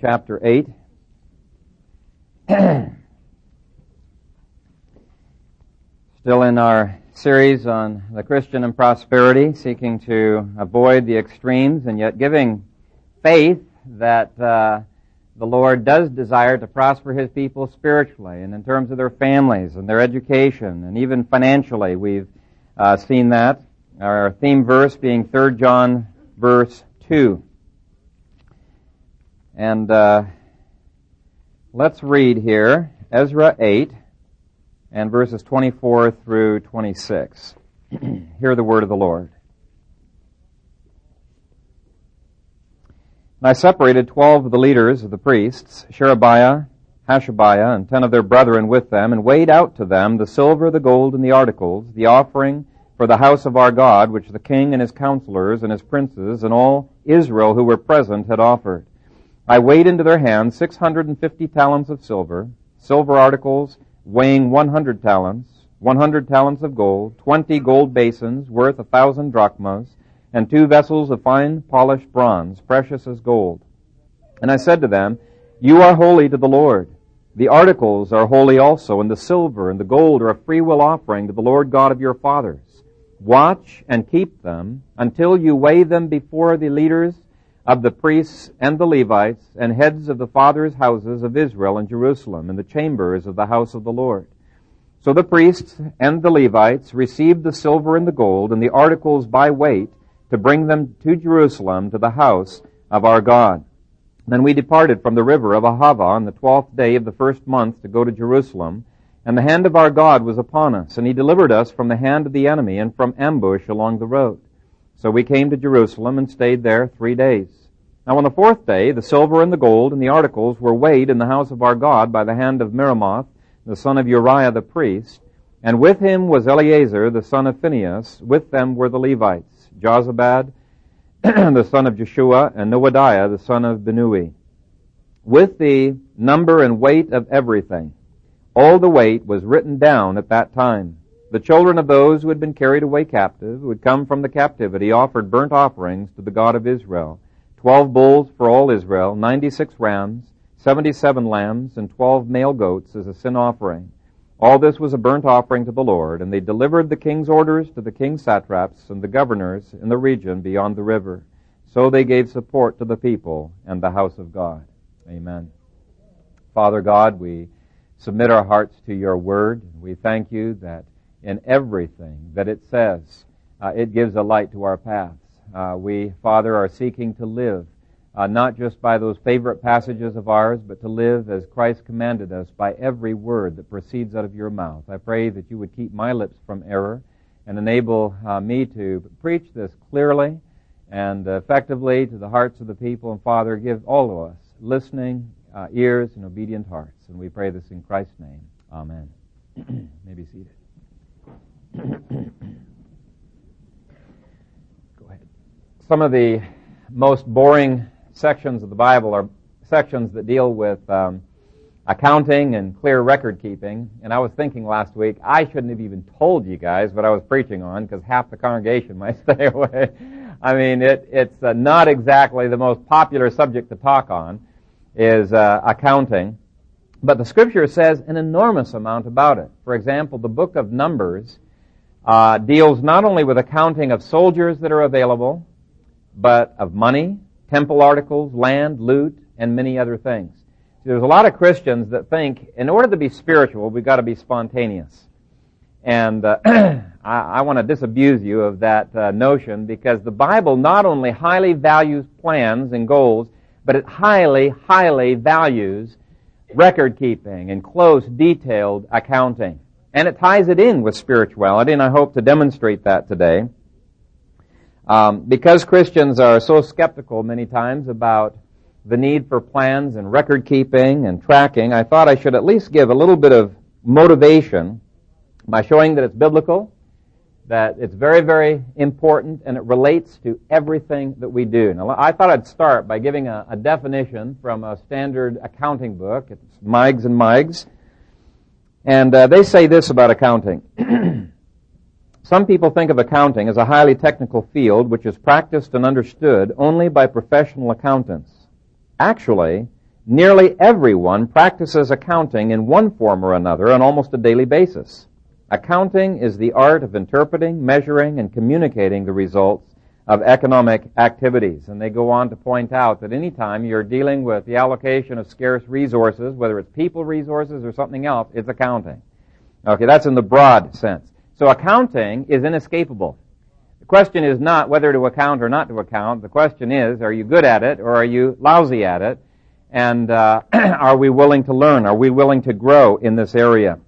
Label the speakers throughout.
Speaker 1: chapter 8. Still in our series on the Christian and prosperity, seeking to avoid the extremes and yet giving faith that uh, the Lord does desire to prosper His people spiritually and in terms of their families and their education and even financially. We've uh, seen that. Our theme verse being 3 John verse 2. And uh, let's read here Ezra 8 and verses 24 through 26. Hear the word of the Lord. And I separated twelve of the leaders of the priests, Sherebiah, Hashabiah, and ten of their brethren with them, and weighed out to them the silver, the gold, and the articles, the offering for the house of our God, which the king and his counselors and his princes and all Israel who were present had offered. I weighed into their hands six hundred and fifty talents of silver, silver articles, weighing 100 talents, 100 talents of gold, 20 gold basins worth a thousand drachmas, and two vessels of fine polished bronze, precious as gold. And I said to them, You are holy to the Lord. The articles are holy also, and the silver and the gold are a freewill offering to the Lord God of your fathers. Watch and keep them until you weigh them before the leaders of the priests and the Levites and heads of the fathers' houses of Israel in Jerusalem in the chambers of the house of the Lord. So the priests and the Levites received the silver and the gold and the articles by weight to bring them to Jerusalem to the house of our God. Then we departed from the river of Ahava on the twelfth day of the first month to go to Jerusalem, and the hand of our God was upon us, and he delivered us from the hand of the enemy and from ambush along the road. So we came to Jerusalem and stayed there three days. Now on the fourth day, the silver and the gold and the articles were weighed in the house of our God by the hand of Meremoth, the son of Uriah the priest, and with him was Eleazar, the son of Phinehas. With them were the Levites, Jozabad, the son of Jeshua, and Noadiah, the son of Binnui, With the number and weight of everything, all the weight was written down at that time. The children of those who had been carried away captive, who had come from the captivity, offered burnt offerings to the God of Israel. Twelve bulls for all Israel, ninety-six rams, seventy-seven lambs, and twelve male goats as a sin offering. All this was a burnt offering to the Lord, and they delivered the king's orders to the king's satraps and the governors in the region beyond the river. So they gave support to the people and the house of God. Amen. Father God, we submit our hearts to your word. We thank you that in everything that it says. Uh, it gives a light to our paths. Uh, we, Father, are seeking to live uh, not just by those favorite passages of ours, but to live as Christ commanded us by every word that proceeds out of your mouth. I pray that you would keep my lips from error and enable uh, me to preach this clearly and effectively to the hearts of the people. And Father, give all of us listening uh, ears and obedient hearts. And we pray this in Christ's name. Amen. may be seated. Go ahead. Some of the most boring sections of the Bible are sections that deal with um, accounting and clear record keeping. And I was thinking last week, I shouldn't have even told you guys what I was preaching on because half the congregation might stay away. I mean, it, it's uh, not exactly the most popular subject to talk on, is uh, accounting. But the scripture says an enormous amount about it. For example, the book of Numbers uh, deals not only with accounting of soldiers that are available, but of money, temple articles, land, loot, and many other things. There's a lot of Christians that think in order to be spiritual, we've got to be spontaneous. And uh, I, I want to disabuse you of that uh, notion because the Bible not only highly values plans and goals, but it highly, highly values record keeping and close, detailed accounting. And it ties it in with spirituality, and I hope to demonstrate that today. Um, because Christians are so skeptical many times about the need for plans and record keeping and tracking, I thought I should at least give a little bit of motivation by showing that it's biblical, that it's very, very important, and it relates to everything that we do. Now, I thought I'd start by giving a, a definition from a standard accounting book. It's Meigs and Meigs. And uh, they say this about accounting. Some people think of accounting as a highly technical field which is practiced and understood only by professional accountants. Actually, Nearly everyone practices accounting in one form or another on almost a daily basis. Accounting is the art of interpreting, measuring, and communicating the results of economic activities. And they go on to point out that anytime you're dealing with the allocation of scarce resources, whether it's people resources or something else, it's accounting. Okay, that's in the broad sense. So accounting is inescapable. The question is not whether to account or not to account. The question is, are you good at it or are you lousy at it? And uh, are we willing to learn? Are we willing to grow in this area?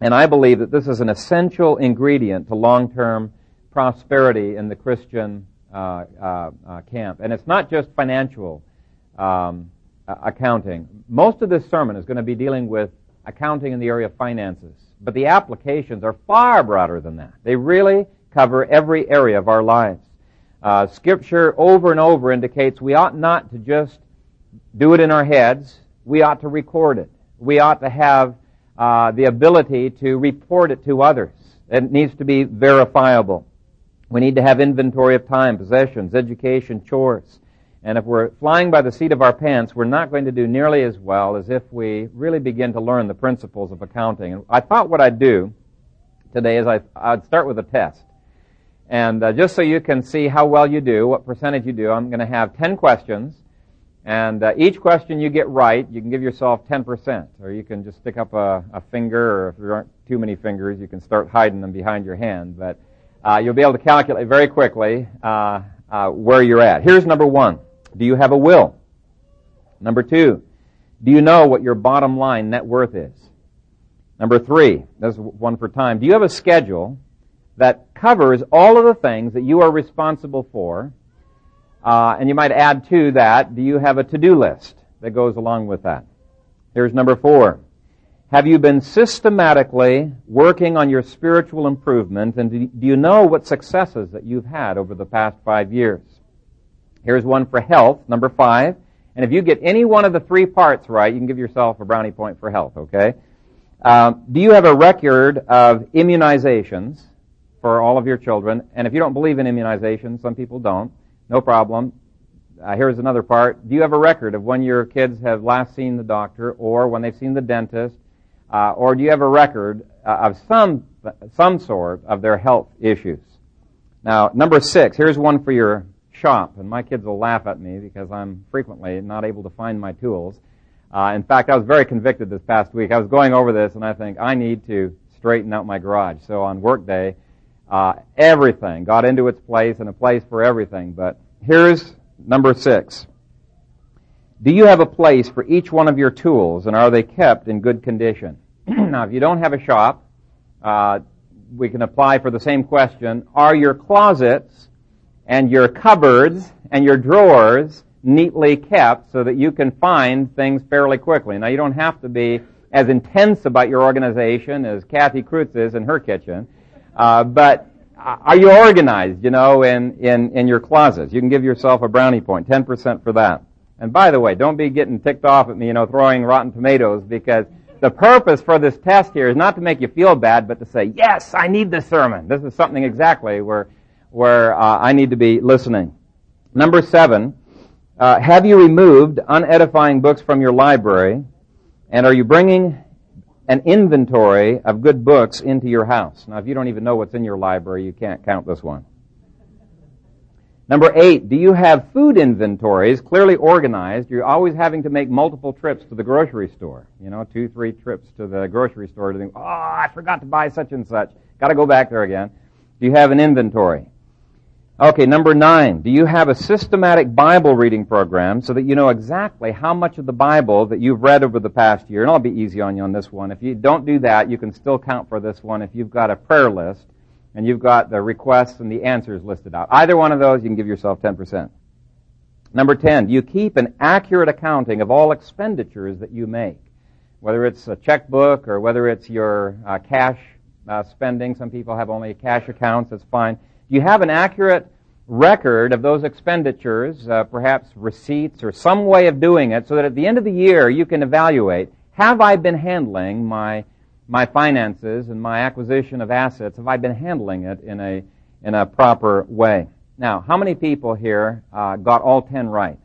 Speaker 1: And I believe that this is an essential ingredient to long-term prosperity in the Christian uh, uh, uh, camp. And it's not just financial um, accounting. Most of this sermon is going to be dealing with accounting in the area of finances. But the applications are far broader than that. They really cover every area of our lives. Uh, scripture over and over indicates we ought not to just do it in our heads. We ought to record it. We ought to have uh, the ability to report it to others. It needs to be verifiable. We need to have inventory of time, possessions, education, chores. And if we're flying by the seat of our pants, we're not going to do nearly as well as if we really begin to learn the principles of accounting. And I thought what I'd do today is I, would start with a test. And uh, just so you can see how well you do, what percentage you do, I'm going to have 10 questions. And uh, each question you get right, you can give yourself 10%. Or you can just stick up a, a, finger, or if there aren't too many fingers, you can start hiding them behind your hand. But uh, you'll be able to calculate very quickly uh, uh, where you're at. Here's number one. Do you have a will? Number two, do you know what your bottom line net worth is? Number three, this is one for time. Do you have a schedule that covers all of the things that you are responsible for? Uh, and you might add to that, do you have a to-do list that goes along with that? Here's number four. Have you been systematically working on your spiritual improvement and do you know what successes that you've had over the past five years? Here's one for health, number five. And if you get any one of the three parts right, you can give yourself a brownie point for health, okay? Um, do you have a record of immunizations for all of your children? And if you don't believe in immunizations, some people don't, no problem. Uh, here's another part. Do you have a record of when your kids have last seen the doctor or when they've seen the dentist uh, or do you have a record uh, of some some sort of their health issues? Now, number six. Here's one for your shop, and my kids will laugh at me because I'm frequently not able to find my tools. Uh, in fact, I was very convicted this past week. I was going over this, and I think I need to straighten out my garage. So on workday, uh, everything got into its place and a place for everything. But here's number six. Do you have a place for each one of your tools, and are they kept in good condition? now, if you don't have a shop, uh, we can apply for the same question. Are your closets and your cupboards and your drawers neatly kept so that you can find things fairly quickly? Now, you don't have to be as intense about your organization as Kathy Krutz is in her kitchen, uh, but are you organized, you know, in, in, in your closets? You can give yourself a brownie point, 10% for that. And by the way, don't be getting ticked off at me, you know, throwing rotten tomatoes because the purpose for this test here is not to make you feel bad, but to say, yes, I need this sermon. This is something exactly where, where uh, I need to be listening. Number seven, uh, have you removed unedifying books from your library? And are you bringing an inventory of good books into your house? Now, if you don't even know what's in your library, you can't count this one. Number eight, do you have food inventories clearly organized? You're always having to make multiple trips to the grocery store. You know, two, three trips to the grocery store to think, oh, I forgot to buy such and such. Gotta go back there again. Do you have an inventory? Okay, number nine, do you have a systematic Bible reading program so that you know exactly how much of the Bible that you've read over the past year? And I'll be easy on you on this one. If you don't do that, you can still count for this one if you've got a prayer list and you've got the requests and the answers listed out. Either one of those, you can give yourself 10%. Number 10, do you keep an accurate accounting of all expenditures that you make? Whether it's a checkbook or whether it's your uh, cash uh, spending. Some people have only cash accounts, that's fine. You have an accurate record of those expenditures, uh, perhaps receipts or some way of doing it so that at the end of the year you can evaluate, have I been handling my my finances and my acquisition of assets, have I been handling it in a, in a proper way? Now, how many people here uh, got all 10 right?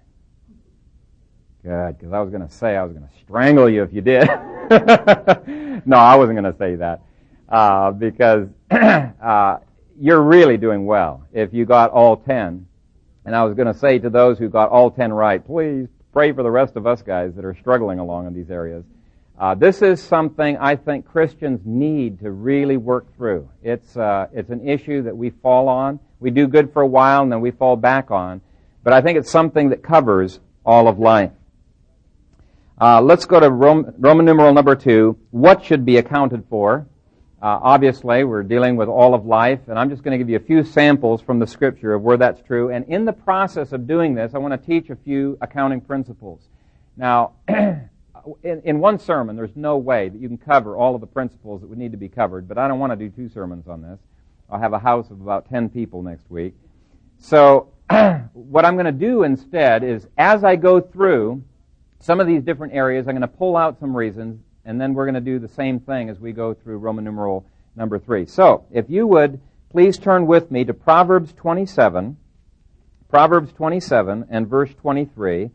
Speaker 1: Good, because I was going to say I was going to strangle you if you did. no, I wasn't going to say that uh, because uh, you're really doing well if you got all ten. And I was going to say to those who got all ten right, please pray for the rest of us guys that are struggling along in these areas. Uh, this is something I think Christians need to really work through. It's uh, it's an issue that we fall on. We do good for a while and then we fall back on. But I think it's something that covers all of life. Uh, let's go to Roman, Roman numeral number two. What should be accounted for? Uh, obviously, we're dealing with all of life, and I'm just going to give you a few samples from the scripture of where that's true. And in the process of doing this, I want to teach a few accounting principles. Now, in, in one sermon, there's no way that you can cover all of the principles that would need to be covered, but I don't want to do two sermons on this. I'll have a house of about 10 people next week. So, what I'm going to do instead is, as I go through, some of these different areas. I'm going to pull out some reasons, and then we're going to do the same thing as we go through Roman numeral number three. So, if you would please turn with me to Proverbs 27, Proverbs 27 and verse 23.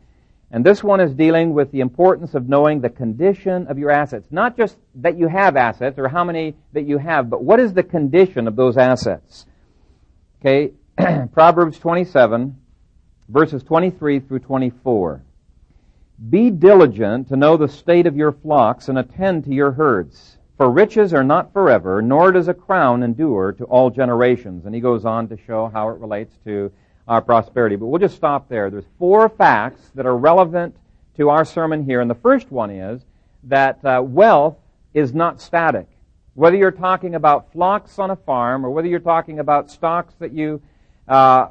Speaker 1: And this one is dealing with the importance of knowing the condition of your assets. Not just that you have assets or how many that you have, but what is the condition of those assets? Okay, Proverbs 27, verses 23 through 24. Be diligent to know the state of your flocks and attend to your herds. For riches are not forever, nor does a crown endure to all generations. And he goes on to show how it relates to our prosperity. But we'll just stop there. There's four facts that are relevant to our sermon here. And the first one is that uh, wealth is not static. Whether you're talking about flocks on a farm or whether you're talking about stocks that you uh,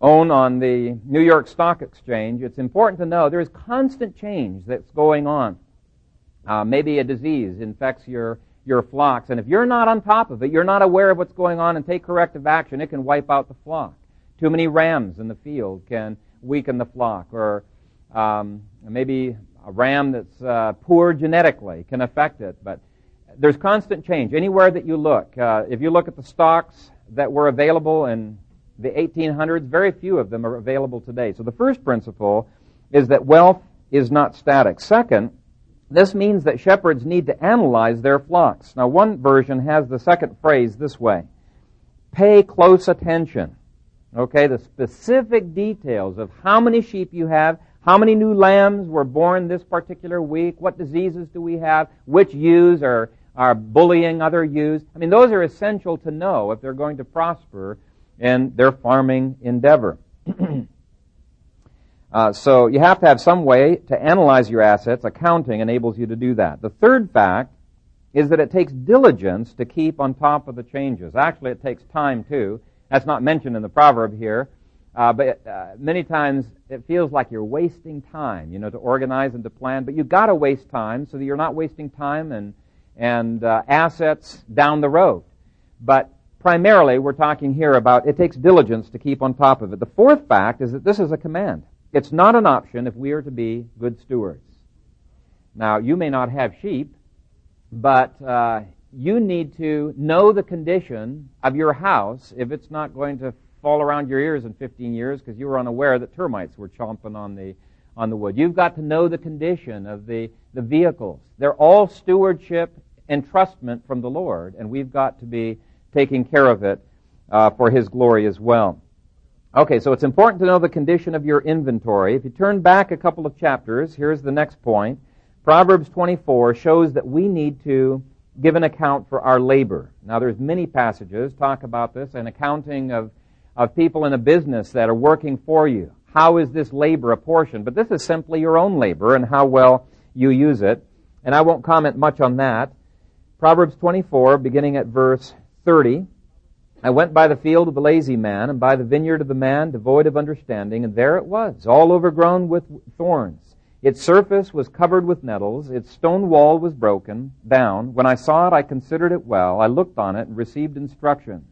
Speaker 1: own on the New York Stock Exchange, it's important to know there is constant change that's going on. Uh, maybe a disease infects your, your flocks, and if you're not on top of it, you're not aware of what's going on and take corrective action, it can wipe out the flock. Too many rams in the field can weaken the flock, or um, maybe a ram that's uh, poor genetically can affect it. But there's constant change anywhere that you look. Uh, if you look at the stocks that were available in the 1800s, very few of them are available today. So the first principle is that wealth is not static. Second, this means that shepherds need to analyze their flocks. Now, one version has the second phrase this way pay close attention. Okay, the specific details of how many sheep you have, how many new lambs were born this particular week, what diseases do we have, which ewes are, are bullying other ewes. I mean, those are essential to know if they're going to prosper in their farming endeavor. uh, so you have to have some way to analyze your assets. Accounting enables you to do that. The third fact is that it takes diligence to keep on top of the changes. Actually, it takes time too. That's not mentioned in the proverb here. Uh, but uh, many times it feels like you're wasting time, you know, to organize and to plan. But you've got to waste time so that you're not wasting time and and uh, assets down the road. But primarily we're talking here about it takes diligence to keep on top of it. The fourth fact is that this is a command. It's not an option if we are to be good stewards. Now, you may not have sheep, but uh, you need to know the condition of your house if it's not going to fall around your ears in 15 years because you were unaware that termites were chomping on the on the wood. You've got to know the condition of the, the vehicles. They're all stewardship entrustment from the Lord, and we've got to be taking care of it uh, for His glory as well. Okay, so it's important to know the condition of your inventory. If you turn back a couple of chapters, here's the next point. Proverbs 24 shows that we need to give an account for our labor. Now, there's many passages talk about this, an accounting of, of people in a business that are working for you. How is this labor apportioned? But this is simply your own labor and how well you use it. And I won't comment much on that. Proverbs 24, beginning at verse 30, I went by the field of the lazy man and by the vineyard of the man devoid of understanding, and there it was, all overgrown with thorns. Its surface was covered with nettles, its stone wall was broken down. When I saw it, I considered it well. I looked on it and received instruction.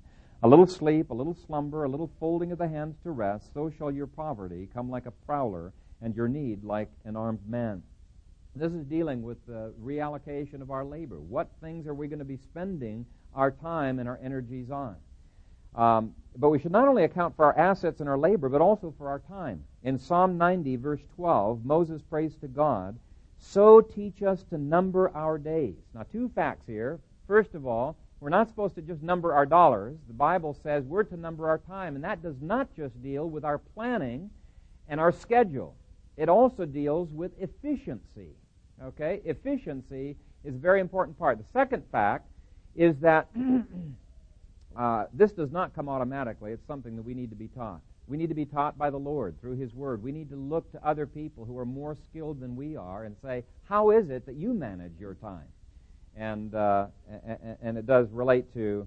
Speaker 1: A little sleep, a little slumber, a little folding of the hands to rest, so shall your poverty come like a prowler, and your need like an armed man. This is dealing with the reallocation of our labor. What things are we going to be spending our time and our energies on? Um, but we should not only account for our assets and our labor, but also for our time. In Psalm 90, verse 12, Moses prays to God, So teach us to number our days. Now, two facts here. First of all, we're not supposed to just number our dollars. The Bible says we're to number our time, and that does not just deal with our planning and our schedule. It also deals with efficiency. Okay? Efficiency is a very important part. The second fact is that uh, this does not come automatically. It's something that we need to be taught. We need to be taught by the Lord through His Word. We need to look to other people who are more skilled than we are and say, How is it that you manage your time? And, uh, and it does relate to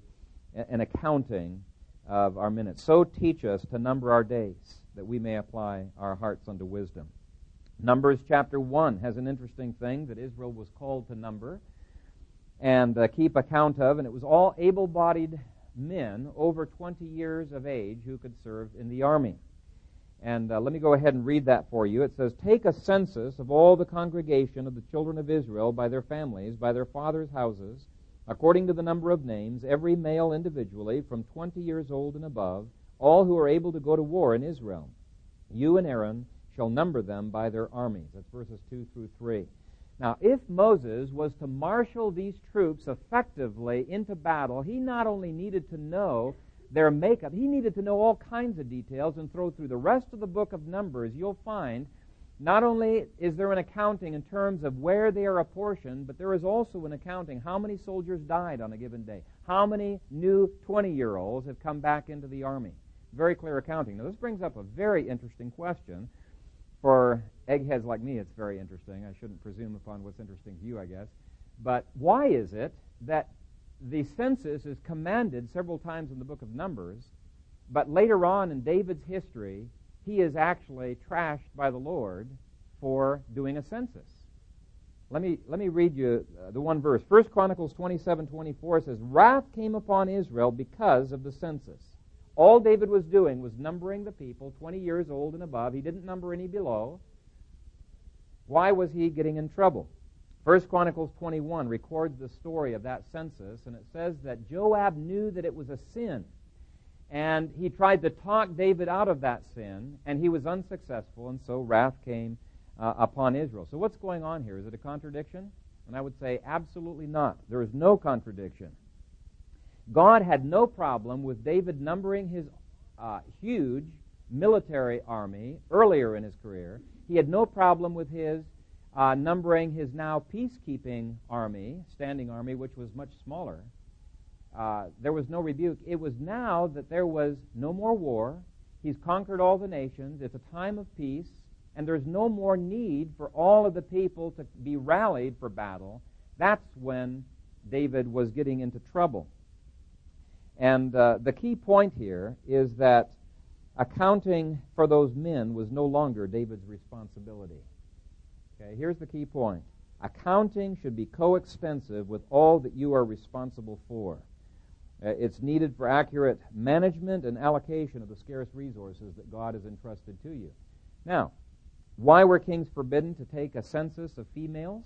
Speaker 1: an accounting of our minutes. So teach us to number our days that we may apply our hearts unto wisdom. Numbers chapter 1 has an interesting thing that Israel was called to number and uh, keep account of, and it was all able bodied men over 20 years of age who could serve in the army. And uh, let me go ahead and read that for you. It says, Take a census of all the congregation of the children of Israel by their families, by their fathers' houses, according to the number of names, every male individually, from 20 years old and above, all who are able to go to war in Israel. You and Aaron shall number them by their armies. That's verses 2 through 3. Now, if Moses was to marshal these troops effectively into battle, he not only needed to know their makeup, he needed to know all kinds of details and throw through the rest of the book of Numbers, you'll find not only is there an accounting in terms of where they are apportioned, but there is also an accounting how many soldiers died on a given day, how many new 20 year olds have come back into the army. Very clear accounting. Now, this brings up a very interesting question for eggheads like me, it's very interesting. I shouldn't presume upon what's interesting to you, I guess. But why is it that the census is commanded several times in the book of Numbers, but later on in David's history, he is actually trashed by the Lord for doing a census? Let me, let me read you uh, the one verse. First Chronicles 27 24 says, Wrath came upon Israel because of the census. All David was doing was numbering the people 20 years old and above. He didn't number any below. Why was he getting in trouble? First Chronicles 21 records the story of that census, and it says that Joab knew that it was a sin. And he tried to talk David out of that sin, and he was unsuccessful, and so wrath came uh, upon Israel. So, what's going on here? Is it a contradiction? And I would say absolutely not. There is no contradiction. God had no problem with David numbering his uh, huge military army earlier in his career. He had no problem with his uh, numbering his now peacekeeping army, standing army, which was much smaller. Uh, there was no rebuke. It was now that there was no more war. He's conquered all the nations. It's a time of peace, and there's no more need for all of the people to be rallied for battle. That's when David was getting into trouble. And uh, the key point here is that accounting for those men was no longer David's responsibility. Okay, here's the key point. Accounting should be coextensive with all that you are responsible for. Uh, it's needed for accurate management and allocation of the scarce resources that God has entrusted to you. Now, why were kings forbidden to take a census of females?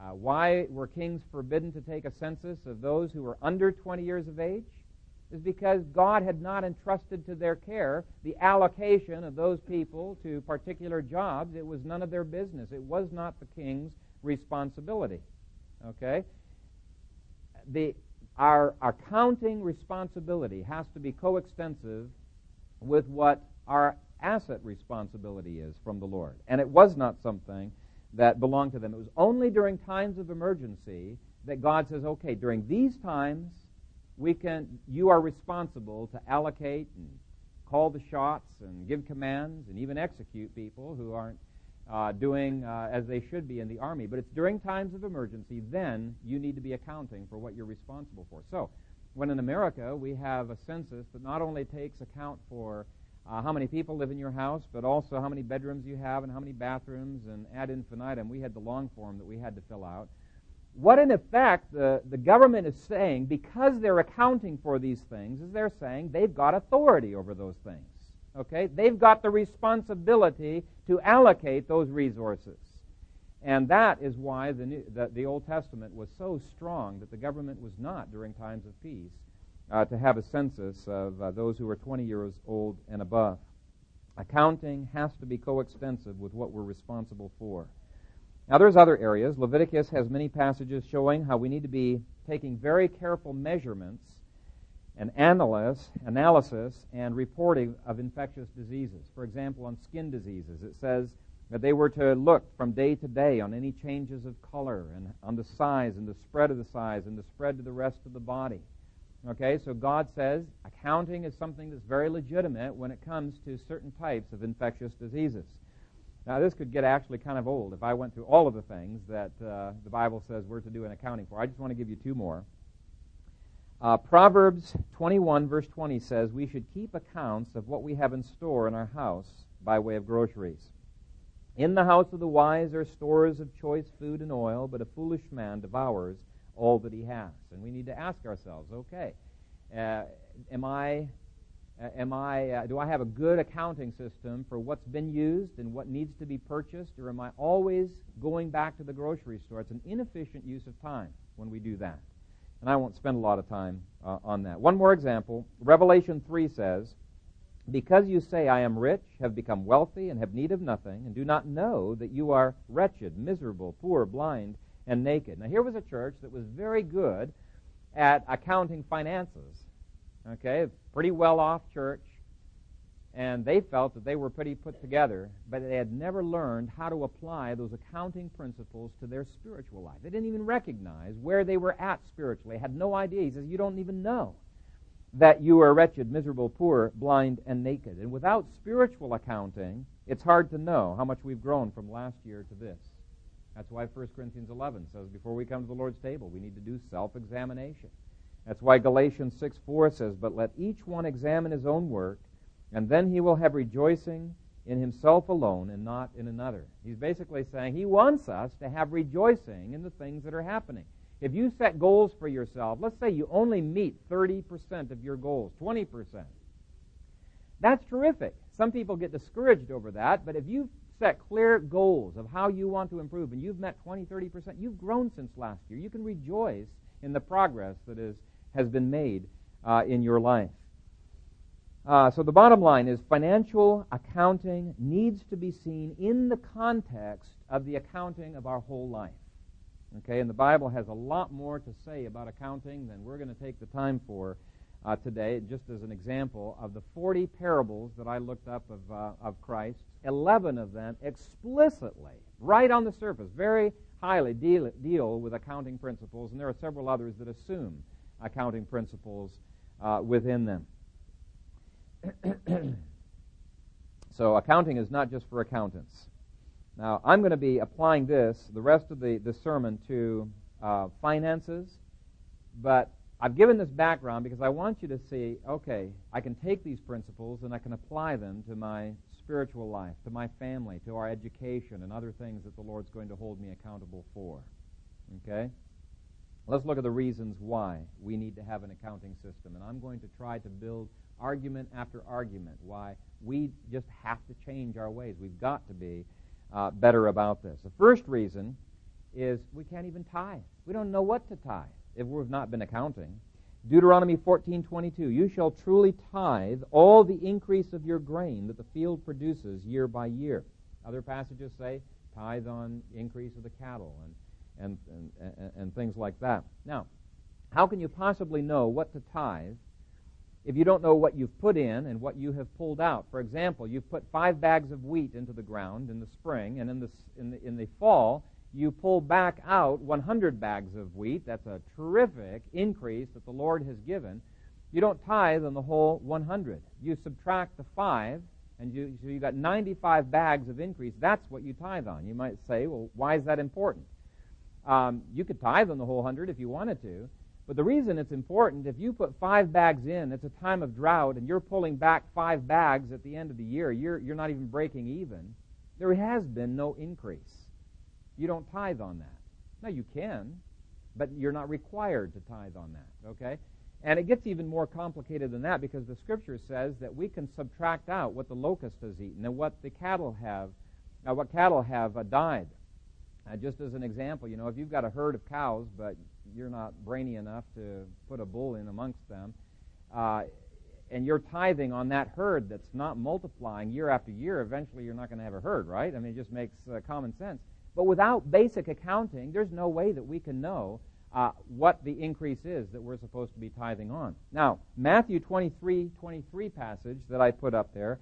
Speaker 1: Uh, why were kings forbidden to take a census of those who were under 20 years of age? Is because God had not entrusted to their care the allocation of those people to particular jobs. It was none of their business. It was not the king's responsibility. Okay? The, our accounting responsibility has to be coextensive with what our asset responsibility is from the Lord. And it was not something that belonged to them. It was only during times of emergency that God says, okay, during these times, we can, you are responsible to allocate and call the shots and give commands and even execute people who aren't uh, doing uh, as they should be in the army. But it's during times of emergency, then you need to be accounting for what you're responsible for. So, when in America we have a census that not only takes account for uh, how many people live in your house, but also how many bedrooms you have and how many bathrooms, and ad infinitum. We had the long form that we had to fill out. What, in effect, the, the government is saying, because they're accounting for these things, is they're saying they've got authority over those things. Okay? They've got the responsibility to allocate those resources. And that is why the, New, the, the Old Testament was so strong that the government was not, during times of peace, uh, to have a census of uh, those who are 20 years old and above. Accounting has to be coextensive with what we're responsible for. Now, there's other areas. Leviticus has many passages showing how we need to be taking very careful measurements and analysis, analysis and reporting of infectious diseases. For example, on skin diseases, it says that they were to look from day to day on any changes of color and on the size and the spread of the size and the spread to the rest of the body. Okay, so God says accounting is something that's very legitimate when it comes to certain types of infectious diseases. Now, this could get actually kind of old if I went through all of the things that uh, the Bible says we're to do an accounting for. I just want to give you two more. Uh, Proverbs 21, verse 20 says we should keep accounts of what we have in store in our house by way of groceries. In the house of the wise are stores of choice food and oil, but a foolish man devours all that he has. And we need to ask ourselves, okay, uh, am I, am I, uh, do I have a good accounting system for what's been used and what needs to be purchased, or am I always going back to the grocery store? It's an inefficient use of time when we do that. And I won't spend a lot of time uh, on that. One more example. Revelation 3 says, because you say, I am rich, have become wealthy, and have need of nothing, and do not know that you are wretched, miserable, poor, blind, and naked. Now, here was a church that was very good at accounting finances. Okay, pretty well off church, and they felt that they were pretty put together, but they had never learned how to apply those accounting principles to their spiritual life. They didn't even recognize where they were at spiritually, had no idea. He says, You don't even know that you are wretched, miserable, poor, blind, and naked. And without spiritual accounting, it's hard to know how much we've grown from last year to this. That's why 1 Corinthians 11 says before we come to the Lord's table, we need to do self examination. That's why Galatians 6 4 says, But let each one examine his own work, and then he will have rejoicing in himself alone and not in another. He's basically saying he wants us to have rejoicing in the things that are happening. If you set goals for yourself, let's say you only meet 30% of your goals, 20%. That's terrific. Some people get discouraged over that, but if you've set clear goals of how you want to improve, and you've met 20, 30%, you've grown since last year. You can rejoice in the progress that is, has been made uh, in your life. Uh, so the bottom line is financial accounting needs to be seen in the context of the accounting of our whole life. Okay, and the Bible has a lot more to say about accounting than we're going to take the time for uh, today, just as an example of the 40 parables that I looked up of, uh, of Christ. 11 of them explicitly, right on the surface, very highly deal, deal with accounting principles, and there are several others that assume accounting principles uh, within them. so, accounting is not just for accountants. Now, I'm going to be applying this, the rest of the, the sermon, to uh, finances, but I've given this background because I want you to see okay, I can take these principles and I can apply them to my spiritual life, to my family, to our education, and other things that the Lord's going to hold me accountable for. Okay? Let's look at the reasons why we need to have an accounting system. And I'm going to try to build argument after argument why we just have to change our ways. We've got to be uh, better about this. The first reason is we can't even tithe. We don't know what to tithe if we've not been accounting. Deuteronomy 14:22 You shall truly tithe all the increase of your grain that the field produces year by year. Other passages say tithe on increase of the cattle and and, and, and, things like that. Now, how can you possibly know what to tithe if you don't know what you've put in and what you have pulled out? For example, you've put five bags of wheat into the ground in the spring, and in the, in the, in the fall, you pull back out 100 bags of wheat. That's a terrific increase that the Lord has given. You don't tithe on the whole 100. You subtract the 5, and you, so you got 95 bags of increase. That's what you tithe on. You might say, well, why is that important? Um, you could tithe on the whole 100 if you wanted to. But the reason it's important, if you put five bags in, it's a time of drought, and you're pulling back five bags at the end of the year, you're, you're not even breaking even. There has been no increase. You don't tithe on that. Now, you can, but you're not required to tithe on that, okay? And it gets even more complicated than that because the scripture says that we can subtract out what the locust has eaten and what the cattle have, uh, what cattle have uh, died. Uh, just as an example, you know, if you've got a herd of cows, but you're not brainy enough to put a bull in amongst them, uh, and you're tithing on that herd that's not multiplying year after year, eventually you're not going to have a herd, right? I mean, it just makes uh, common sense. But without basic accounting, there's no way that we can know uh, what the increase is that we're supposed to be tithing on. Now, Matthew 23, 23 passage that I put up there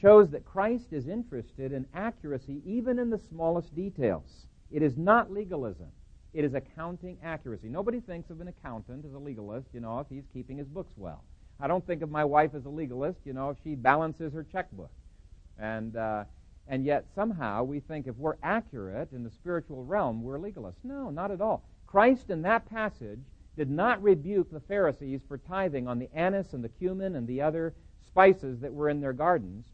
Speaker 1: shows that Christ is interested in accuracy even in the smallest details. It is not legalism. It is accounting accuracy. Nobody thinks of an accountant as a legalist, you know, if he's keeping his books well. I don't think of my wife as a legalist, you know, if she balances her checkbook. And, uh, and yet somehow we think if we're accurate in the spiritual realm, we're legalists. No, not at all. Christ in that passage did not rebuke the Pharisees for tithing on the anise and the cumin and the other spices that were in their gardens.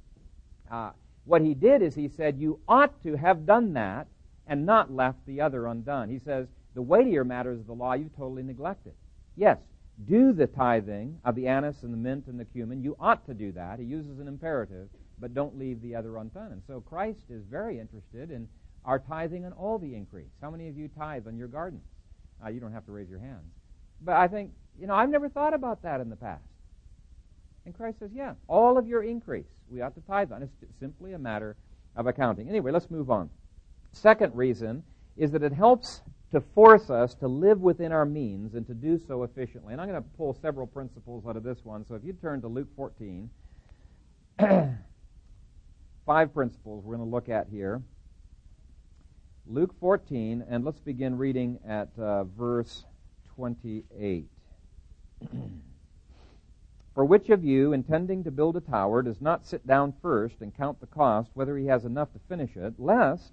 Speaker 1: Uh, what he did is he said, You ought to have done that and not left the other undone. He says, The weightier matters of the law you've totally neglected. Yes, do the tithing of the anise and the mint and the cumin. You ought to do that. He uses an imperative, but don't leave the other undone. And so Christ is very interested in our tithing and all the increase. How many of you tithe on your gardens? Uh, you don't have to raise your hands. But I think, you know, I've never thought about that in the past. And Christ says, yeah, all of your increase, we ought to tithe on. It's simply a matter of accounting. Anyway, let's move on. Second reason is that it helps to force us to live within our means and to do so efficiently. And I'm going to pull several principles out of this one. So if you turn to Luke 14, five principles we're going to look at here. Luke 14, and let's begin reading at uh, verse 28. For which of you, intending to build a tower, does not sit down first and count the cost, whether he has enough to finish it, lest,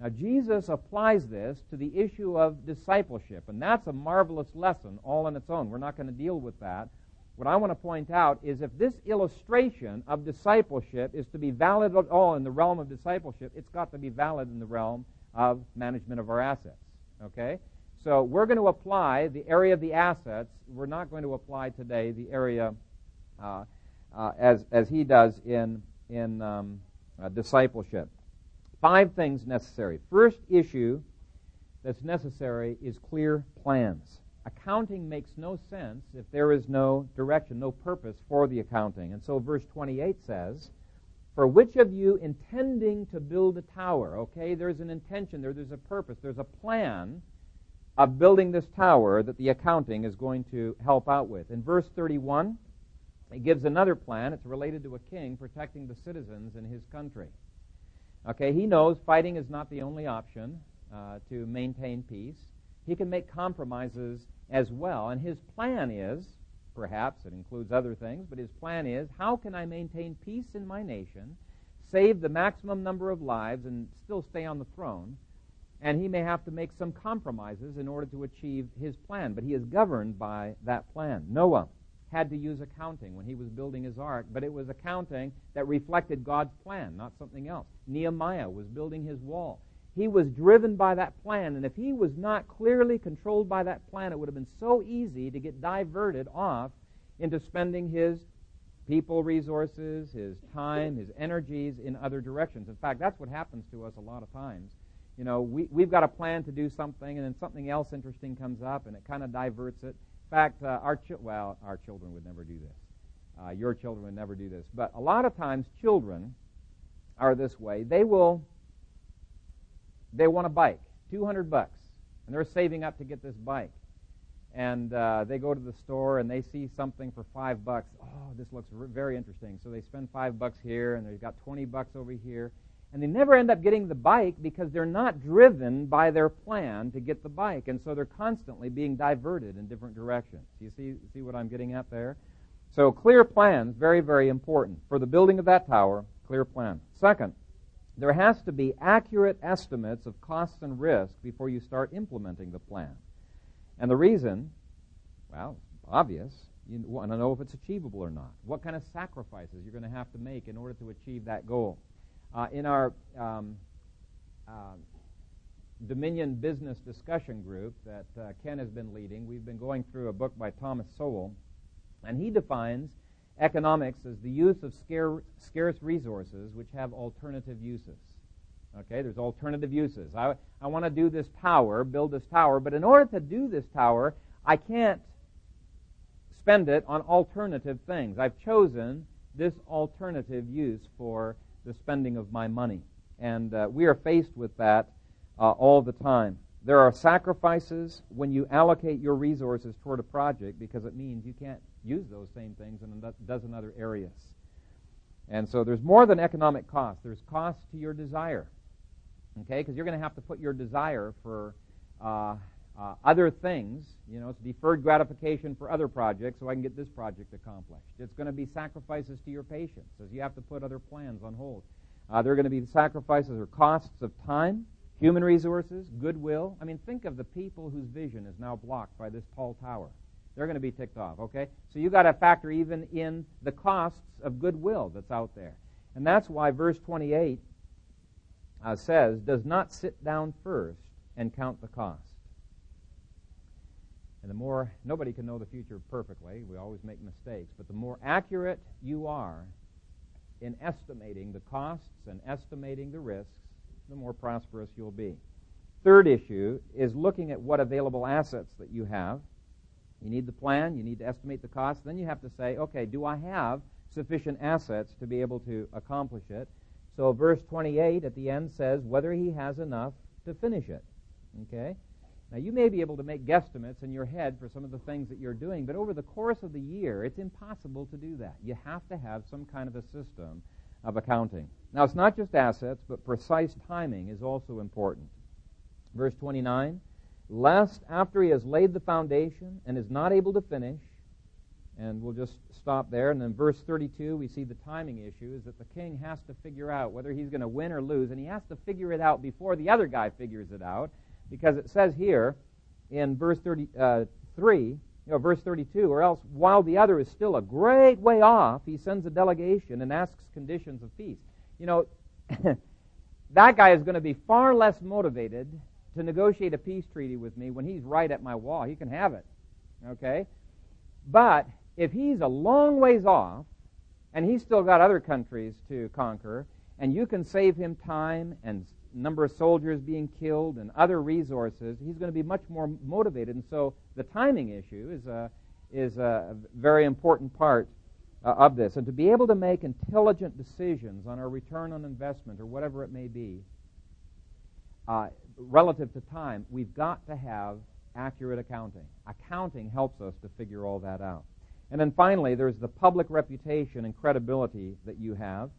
Speaker 1: Now, Jesus applies this to the issue of discipleship, and that's a marvelous lesson all on its own. We're not going to deal with that. What I want to point out is if this illustration of discipleship is to be valid at all in the realm of discipleship, it's got to be valid in the realm of management of our assets. Okay? So we're going to apply the area of the assets. We're not going to apply today the area uh, uh, as, as he does in, in um, uh, discipleship. Five things necessary. First issue that's necessary is clear plans. Accounting makes no sense if there is no direction, no purpose for the accounting. And so verse 28 says, For which of you intending to build a tower? Okay, there's an intention there, there's a purpose, there's a plan of building this tower that the accounting is going to help out with. In verse 31, it gives another plan. It's related to a king protecting the citizens in his country. Okay, he knows fighting is not the only option uh, to maintain peace. He can make compromises as well. And his plan is, perhaps it includes other things, but his plan is how can I maintain peace in my nation, save the maximum number of lives, and still stay on the throne? And he may have to make some compromises in order to achieve his plan, but he is governed by that plan. Noah had to use accounting when he was building his ark, but it was accounting that reflected God's plan, not something else. Nehemiah was building his wall. He was driven by that plan, and if he was not clearly controlled by that plan, it would have been so easy to get diverted off into spending his people resources, his time, his energies in other directions. In fact, that's what happens to us a lot of times. You know, we, we've got a plan to do something, and then something else interesting comes up, and it kind of diverts it fact, uh, our chi- well, our children would never do this. Uh, your children would never do this. But a lot of times, children are this way. They will. They want a bike, two hundred bucks, and they're saving up to get this bike. And uh, they go to the store and they see something for five bucks. Oh, this looks very interesting. So they spend five bucks here, and they've got twenty bucks over here and they never end up getting the bike because they're not driven by their plan to get the bike. And so they're constantly being diverted in different directions. You see, see what I'm getting at there? So clear plans, very, very important. For the building of that tower, clear plan. Second, there has to be accurate estimates of costs and risk before you start implementing the plan. And the reason, well, obvious. You want to know if it's achievable or not. What kind of sacrifices you're going to have to make in order to achieve that goal. Uh, in our um, uh, Dominion Business Discussion Group that uh, Ken has been leading. We've been going through a book by Thomas Sowell, and he defines economics as the use of scare, scarce resources which have alternative uses. Okay, there's alternative uses. I, I want to do this tower, build this tower, but in order to do this tower, I can't spend it on alternative things. I've chosen this alternative use for the spending of my money. And uh, we are faced with that uh, all the time. There are sacrifices when you allocate your resources toward a project because it means you can't use those same things in a dozen other areas. And so there's more than economic cost. There's cost to your desire. Okay? Because you're going to have to put your desire for uh, uh, other things. You know, it's deferred gratification for other projects so I can get this project accomplished. It's going to be sacrifices to your patience as you have to put other plans on hold. Uh, there are going to be sacrifices or costs of time, human resources, goodwill. I mean, think of the people whose vision is now blocked by this tall tower. They're going to be ticked off, okay? So you've got to factor even in the costs of goodwill that's out there. And that's why verse 28 uh, says, does not sit down first and count the cost. And the more, nobody can know the future perfectly. We always make mistakes. But the more accurate you are in estimating the costs and estimating the risks, the more prosperous you'll be. Third issue is looking at what available assets that you have. You need the plan, you need to estimate the cost, then you have to say, okay, do I have sufficient assets to be able to accomplish it? So verse 28 at the end says whether he has enough to finish it. Okay? Now you may be able to make guesstimates in your head for some of the things that you're doing, but over the course of the year, it's impossible to do that. You have to have some kind of a system of accounting. Now it's not just assets, but precise timing is also important. Verse 29, lest after he has laid the foundation and is not able to finish, and we'll just stop there. And then verse 32, we see the timing issue is that the king has to figure out whether he's going to win or lose, and he has to figure it out before the other guy figures it out, because it says here in verse 33, uh, you know, verse 32, or else while the other is still a great way off, he sends a delegation and asks conditions of peace. You know, that guy is going to be far less motivated to negotiate a peace treaty with me when he's right at my wall. He can have it. Okay? But if he's a long ways off and he's still got other countries to conquer, and you can save him time and number of soldiers being killed and other resources, he's going to be much more motivated. And so the timing issue is a, is a very important part uh, of this. And to be able to make intelligent decisions on our return on investment or whatever it may be, uh, relative to time, we've got to have accurate accounting. Accounting helps us to figure all that out. And then finally, there's the public reputation and credibility that you have.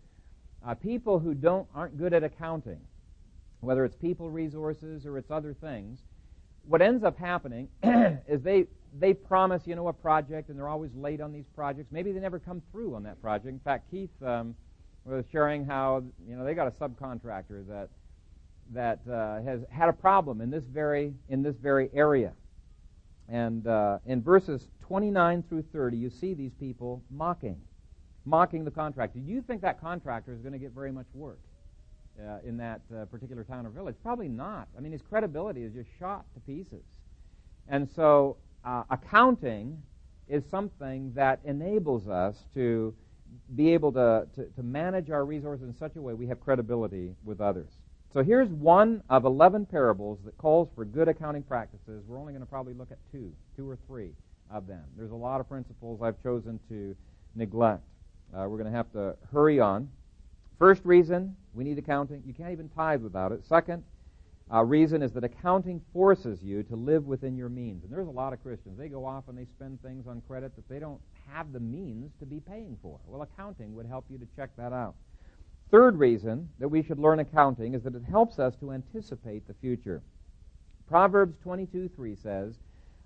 Speaker 1: Uh, people who don't aren't good at accounting, whether it's people resources or it's other things, what ends up happening is they they promise you know a project and they're always late on these projects. Maybe they never come through on that project. In fact, Keith um, was sharing how you know they got a subcontractor that that uh, has had a problem in this very in this very area. And uh, in verses 29 through 30, you see these people mocking, mocking the contractor. Do you think that contractor is going to get very much work uh, in that uh, particular town or village? Probably not. I mean, his credibility is just shot to pieces. And so, uh, accounting is something that enables us to be able to, to, to manage our resources in such a way we have credibility with others. So here's one of 11 parables that calls for good accounting practices. We're only going to probably look at two, two or three of them. There's a lot of principles I've chosen to neglect. Uh, we're going to have to hurry on. First reason we need accounting. You can't even tithe without it. Second uh, reason is that accounting forces you to live within your means. And there's a lot of Christians. They go off and they spend things on credit that they don't have the means to be paying for. Well, accounting would help you to check that out. Third reason that we should learn accounting is that it helps us to anticipate the future. Proverbs 22:3 says,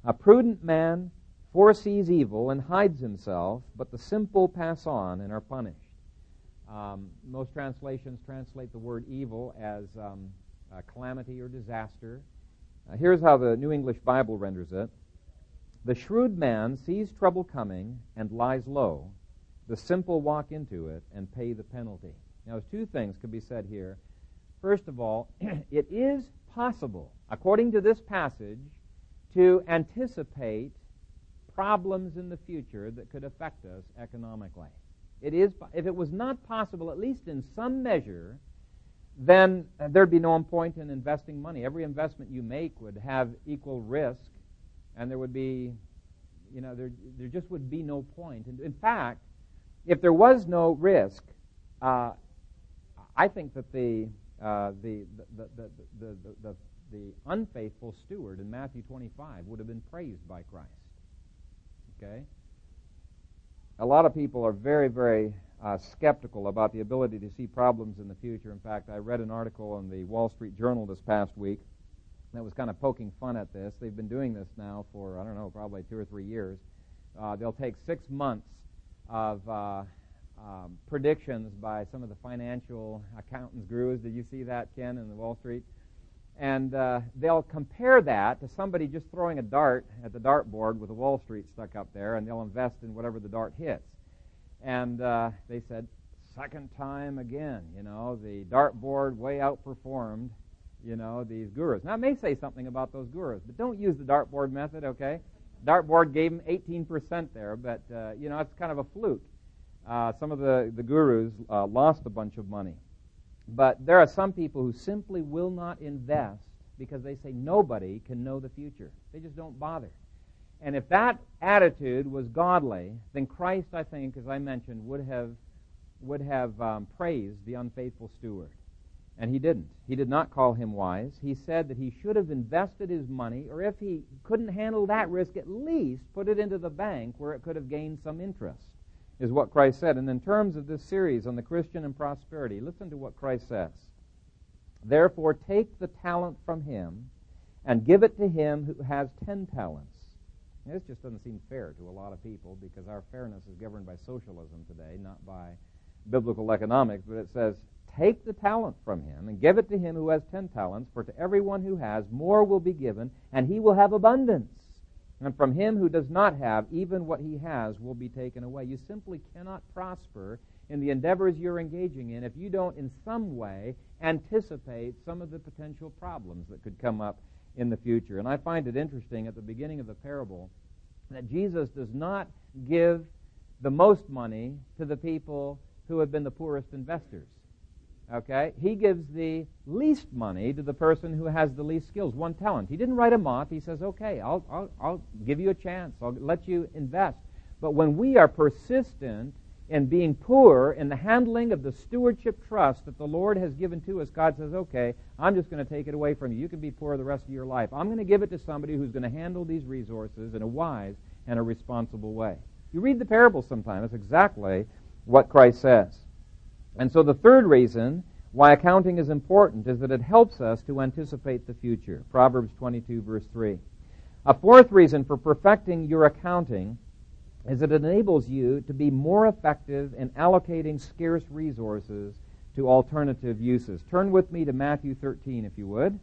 Speaker 1: "A prudent man foresees evil and hides himself, but the simple pass on and are punished." Um, most translations translate the word evil as um, calamity or disaster. Uh, here's how the New English Bible renders it: "The shrewd man sees trouble coming and lies low; the simple walk into it and pay the penalty." Now, two things could be said here. First of all, it is possible, according to this passage, to anticipate problems in the future that could affect us economically. It is, if it was not possible, at least in some measure, then there'd be no point in investing money. Every investment you make would have equal risk, and there would be, you know, there, there just would be no point. And in fact, if there was no risk, uh, I think that the, uh, the, the, the, the, the, the unfaithful steward in Matthew 25 would have been praised by Christ. Okay? A lot of people are very, very uh, skeptical about the ability to see problems in the future. In fact, I read an article in the Wall Street Journal this past week that was kind of poking fun at this. They've been doing this now for, I don't know, probably two or three years. Uh, they'll take six months of uh, um, predictions by some of the financial accountants gurus. Did you see that, Ken, in the Wall Street? And uh, they'll compare that to somebody just throwing a dart at the dartboard with a Wall Street stuck up there, and they'll invest in whatever the dart hits. And uh, they said, second time again, you know, the dartboard way outperformed, you know, these gurus. Now, it may say something about those gurus, but don't use the dartboard method, okay? Dartboard gave them 18% there, but, uh, you know, it's kind of a fluke. Uh, some of the, the gurus uh, lost a bunch of money. But there are some people who simply will not invest because they say nobody can know the future. They just don't bother. And if that attitude was godly, then Christ, I think, as I mentioned, would have would have um, praised the unfaithful steward. And he didn't. He did not call him wise. He said that he should have invested his money, or if he couldn't handle that risk, at least put it into the bank where it could have gained some interest, is what Christ said. And in terms of this series on the Christian and prosperity, listen to what Christ says. Therefore, take the talent from him and give it to him who has ten talents. This just doesn't seem fair to a lot of people because our fairness is governed by socialism today, not by biblical economics. But it says, Take the talent from him and give it to him who has ten talents, for to everyone who has, more will be given, and he will have abundance. And from him who does not have, even what he has will be taken away. You simply cannot prosper in the endeavors you're engaging in if you don't, in some way, anticipate some of the potential problems that could come up in the future. And I find it interesting at the beginning of the parable that Jesus does not give the most money to the people who have been the poorest investors. Okay? He gives the least money to the person who has the least skills, one talent. He didn't write him off. He says, okay, I'll, I'll, I'll give you a chance. I'll let you invest. But when we are persistent in being poor in the handling of the stewardship trust that the Lord has given to us, God says, okay, I'm just going to take it away from you. You can be poor the rest of your life. I'm going to give it to somebody who's going to handle these resources in a wise and a responsible way. You read the parable sometime. That's exactly what Christ says. And so the third reason why accounting is important is that it helps us to anticipate the future. Proverbs 22, verse 3. A fourth reason for perfecting your accounting is it enables you to be more effective in allocating scarce resources to alternative uses. Turn with me to Matthew 13, if you would.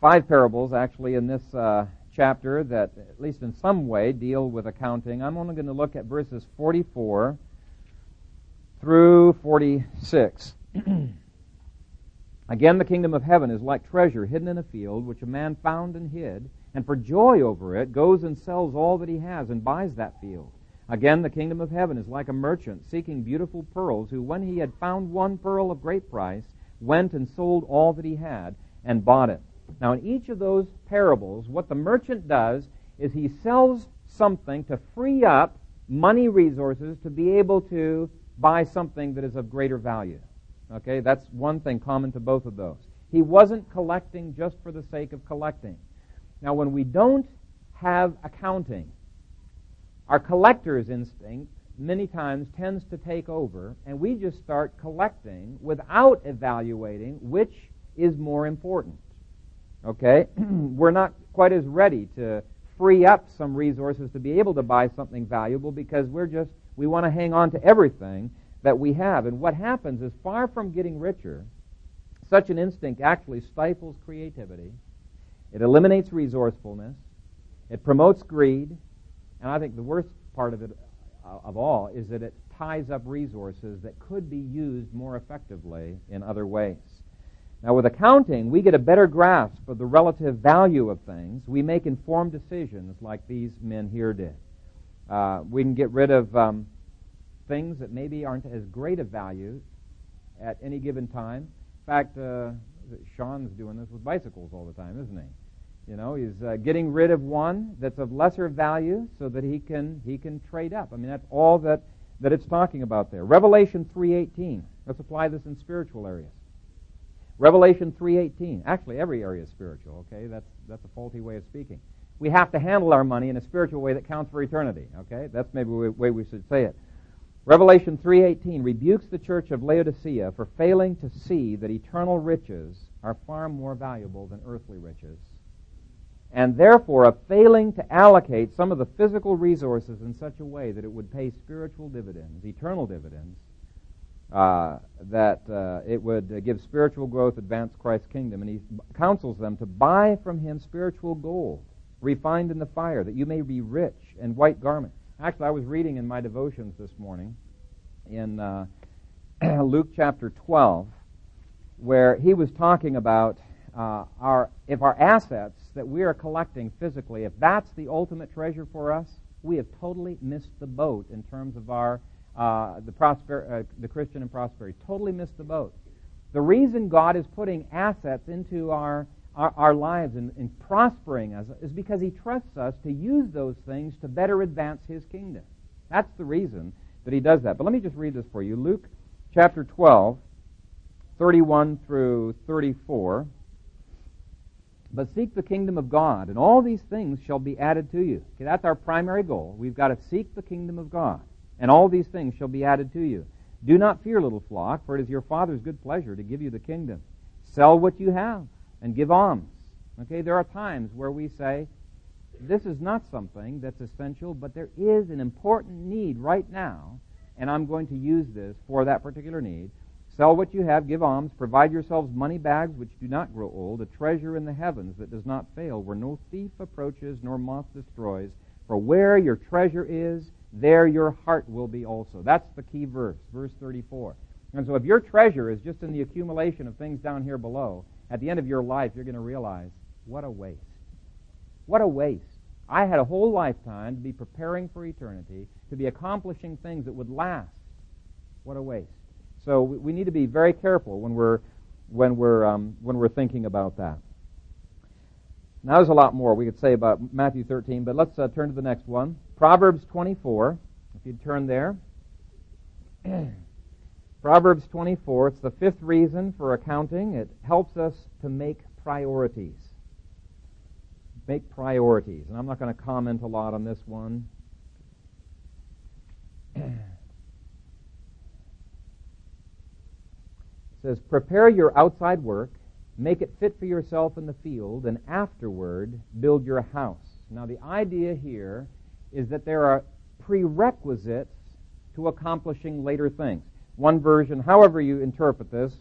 Speaker 1: Five parables, actually, in this uh, chapter that, at least in some way, deal with accounting. I'm only going to look at verses 44 through 46. Again, the kingdom of heaven is like treasure hidden in a field, which a man found and hid and for joy over it goes and sells all that he has and buys that field. Again, the kingdom of heaven is like a merchant seeking beautiful pearls, who, when he had found one pearl of great price, went and sold all that he had and bought it. Now, in each of those parables, what the merchant does is he sells something to free up money resources to be able to buy something that is of greater value. Okay, that's one thing common to both of those. He wasn't collecting just for the sake of collecting. Now, when we don't have accounting, our collector's instinct many times tends to take over, and we just start collecting without evaluating which is more important. Okay? We're not quite as ready to free up some resources to be able to buy something valuable because we're just, we want to hang on to everything that we have. And what happens is far from getting richer, such an instinct actually stifles creativity it eliminates resourcefulness. It promotes greed. And I think the worst part of it uh, of all is that it ties up resources that could be used more effectively in other ways. Now, with accounting, we get a better grasp of the relative value of things. We make informed decisions like these men here did. Uh, we can get rid of um, things that maybe aren't as great a value at any given time. In fact, uh, Sean's doing this with bicycles all the time, isn't he? You know, he's uh, getting rid of one that's of lesser value so that he can he can trade up. I mean, that's all that that it's talking about there. Revelation 3:18. Let's apply this in spiritual areas. Revelation 3:18. Actually, every area is spiritual. Okay, that's that's a faulty way of speaking. We have to handle our money in a spiritual way that counts for eternity. Okay, that's maybe the way we should say it. Revelation 3:18 rebukes the church of Laodicea for failing to see that eternal riches are far more valuable than earthly riches. And therefore, of failing to allocate some of the physical resources in such a way that it would pay spiritual dividends, eternal dividends, uh, that uh, it would uh, give spiritual growth, advance Christ's kingdom. And he counsels them to buy from him spiritual gold, refined in the fire, that you may be rich, in white garments Actually, I was reading in my devotions this morning in uh, Luke chapter 12, where he was talking about uh, our if our assets that we are collecting physically, if that's the ultimate treasure for us, we have totally missed the boat in terms of our uh, the prosper uh, the Christian and prosperity. Totally missed the boat. The reason God is putting assets into our our, our lives and, and prospering us is because He trusts us to use those things to better advance His kingdom. That's the reason that He does that. But let me just read this for you. Luke chapter 12, 31 through 34. But seek the kingdom of God, and all these things shall be added to you. Okay, that's our primary goal. We've got to seek the kingdom of God, and all these things shall be added to you. Do not fear, little flock, for it is your Father's good pleasure to give you the kingdom. Sell what you have and give alms. Okay, there are times where we say, this is not something that's essential, but there is an important need right now, and I'm going to use this for that particular need. Sell what you have, give alms, provide yourselves money bags which do not grow old, a treasure in the heavens that does not fail, where no thief approaches nor moth destroys. For where your treasure is, there your heart will be also. That's the key verse, verse 34. And so if your treasure is just in the accumulation of things down here below, at the end of your life, you're going to realize what a waste. What a waste. I had a whole lifetime to be preparing for eternity, to be accomplishing things that would last. What a waste. So we need to be very careful when we're when we're um, when we're thinking about that. Now there's a lot more we could say about Matthew 13, but let's uh, turn to the next one. Proverbs 24. If you'd turn there. Proverbs 24, it's the fifth reason for accounting. It helps us to make priorities. Make priorities. And I'm not going to comment a lot on this one. it says, Prepare your outside work, make it fit for yourself in the field, and afterward build your house. Now, the idea here is that there are prerequisites to accomplishing later things. One version, however you interpret this,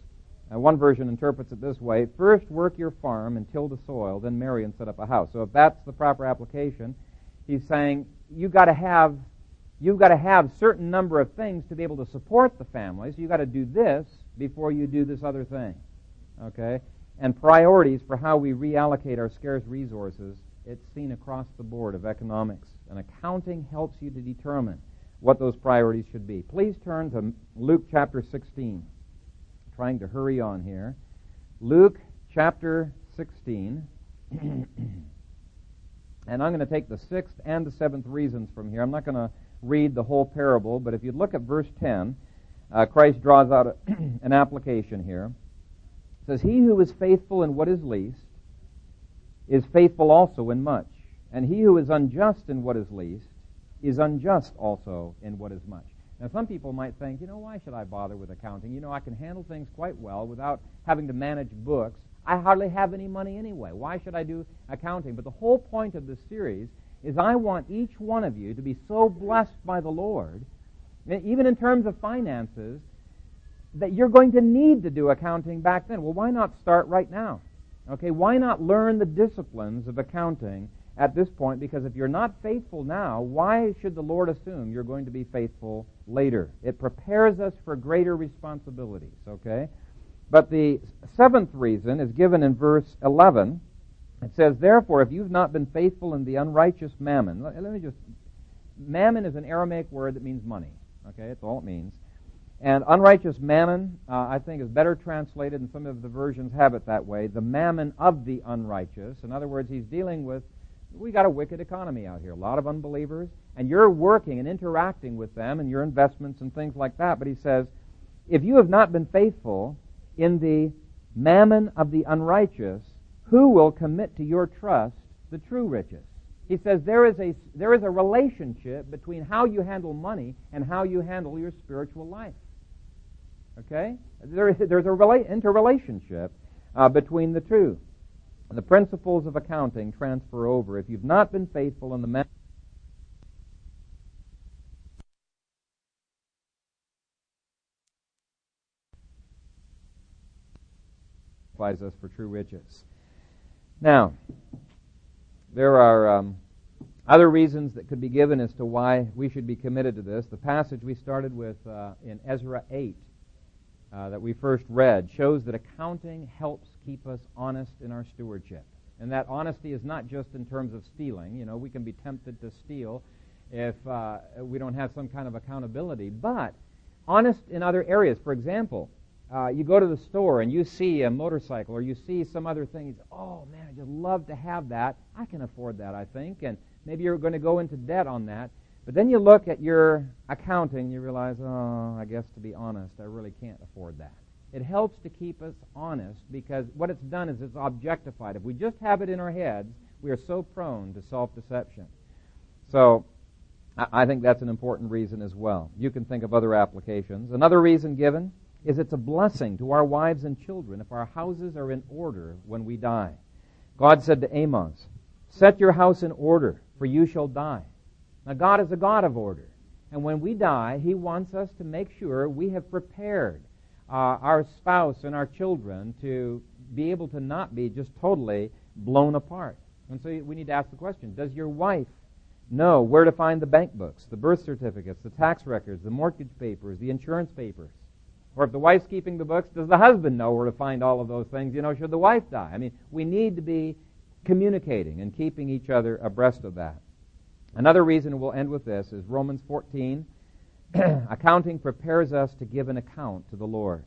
Speaker 1: uh, one version interprets it this way first work your farm and till the soil, then marry and set up a house. So if that's the proper application, he's saying you've got to have you've got to have certain number of things to be able to support the family. So you've got to do this before you do this other thing. Okay? And priorities for how we reallocate our scarce resources, it's seen across the board of economics. And accounting helps you to determine what those priorities should be. Please turn to Luke chapter 16. trying to hurry on here. Luke chapter 16. and I'm going to take the sixth and the seventh reasons from here. I'm not going to read the whole parable, but if you look at verse 10, uh, Christ draws out a, an application here. It says, He who is faithful in what is least is faithful also in much, and he who is unjust in what is least is unjust also in what is much. Now, some people might think, you know, why should I bother with accounting? You know, I can handle things quite well without having to manage books. I hardly have any money anyway. Why should I do accounting? But the whole point of this series is I want each one of you to be so blessed by the Lord, even in terms of finances, that you're going to need to do accounting back then. Well, why not start right now? Okay, why not learn the disciplines of accounting at this point because if you're not faithful now, why should the Lord assume you're going to be faithful later? It prepares us for greater responsibilities, okay? But the seventh reason is given in verse 11. It says, Therefore, if you've not been faithful in the unrighteous mammon, let, let me just, mammon is an Aramaic word that means money, okay? That's all it means. And unrighteous mammon, uh, I think, is better translated, and some of the versions have it that way. The mammon of the unrighteous. In other words, he's dealing with we got a wicked economy out here, a lot of unbelievers, and you're working and interacting with them and your investments and things like that. But he says, if you have not been faithful in the mammon of the unrighteous, who will commit to your trust the true riches? He says there is a, there is a relationship between how you handle money and how you handle your spiritual life. Okay? There, there's a rela- interrelationship uh, between the two. The principles of accounting transfer over. If you've not been faithful in the matter us for true riches. Now, there are um, other reasons that could be given as to why we should be committed to this. The passage we started with uh, in Ezra 8 uh, that we first read shows that accounting helps keep us honest in our stewardship. And that honesty is not just in terms of stealing. You know, we can be tempted to steal if uh, we don't have some kind of accountability. But honest in other areas. For example, uh, you go to the store and you see a motorcycle or you see some other thing. You say, oh, man, I'd just love to have that. I can afford that, I think. And maybe you're going to go into debt on that. But then you look at your accounting you realize, oh, I guess to be honest, I really can't afford that. It helps to keep us honest because what it's done is it's objectified. If we just have it in our heads, we are so prone to self deception. So, I think that's an important reason as well. You can think of other applications. Another reason given is it's a blessing to our wives and children if our houses are in order when we die. God said to Amos, Set your house in order, for you shall die. Now, God is a God of order. And when we die, He wants us to make sure we have prepared uh, our spouse and our children to be able to not be just totally blown apart. And so we need to ask the question Does your wife know where to find the bank books, the birth certificates, the tax records, the mortgage papers, the insurance papers? Or if the wife's keeping the books, does the husband know where to find all of those things, you know, should the wife die? I mean, we need to be communicating and keeping each other abreast of that. Another reason, we'll end with this, is Romans 14 accounting prepares us to give an account to the Lord.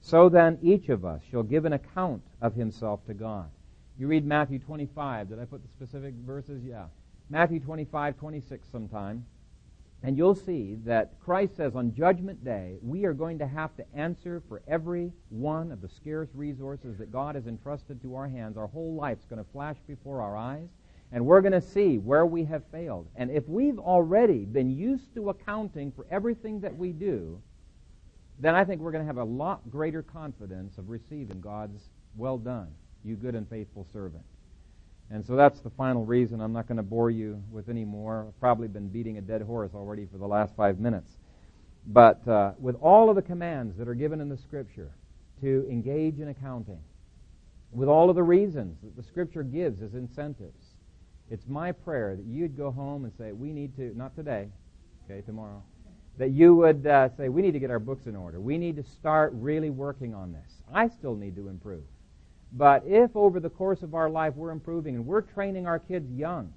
Speaker 1: So then, each of us shall give an account of himself to God. You read Matthew 25. Did I put the specific verses? Yeah. Matthew 25, 26 sometime. And you'll see that Christ says on Judgment Day, we are going to have to answer for every one of the scarce resources that God has entrusted to our hands. Our whole life's going to flash before our eyes. And we're going to see where we have failed. And if we've already been used to accounting for everything that we do, then I think we're going to have a lot greater confidence of receiving God's well done, you good and faithful servant. And so that's the final reason. I'm not going to bore you with any more. I've probably been beating a dead horse already for the last five minutes. But uh, with all of the commands that are given in the Scripture to engage in accounting, with all of the reasons that the Scripture gives as incentives, it's my prayer that you'd go home and say, we need to, not today, okay, tomorrow, that you would uh, say, we need to get our books in order. We need to start really working on this. I still need to improve. But if over the course of our life we're improving and we're training our kids young,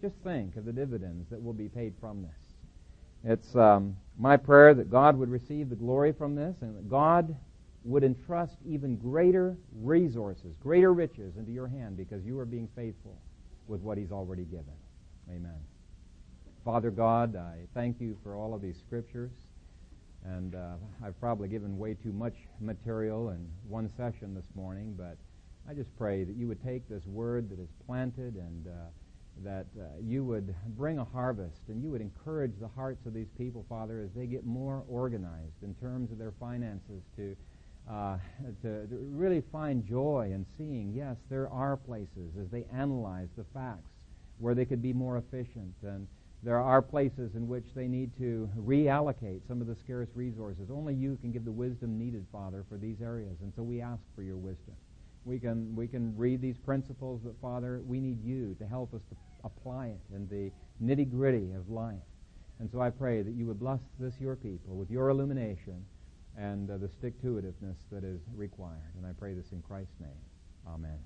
Speaker 1: just think of the dividends that will be paid from this. It's um, my prayer that God would receive the glory from this and that God would entrust even greater resources, greater riches into your hand because you are being faithful with what He's already given. Amen. Father God, I thank you for all of these scriptures. And uh, I've probably given way too much material in one session this morning, but I just pray that you would take this word that is planted and uh, that uh, you would bring a harvest and you would encourage the hearts of these people, Father, as they get more organized in terms of their finances to uh, to, to really find joy in seeing, yes, there are places as they analyze the facts where they could be more efficient. And there are places in which they need to reallocate some of the scarce resources. Only you can give the wisdom needed, Father, for these areas. And so we ask for your wisdom. We can, we can read these principles, but Father, we need you to help us to apply it in the nitty gritty of life. And so I pray that you would bless this, your people, with your illumination and uh, the stick to itiveness that is required. And I pray this in Christ's name. Amen.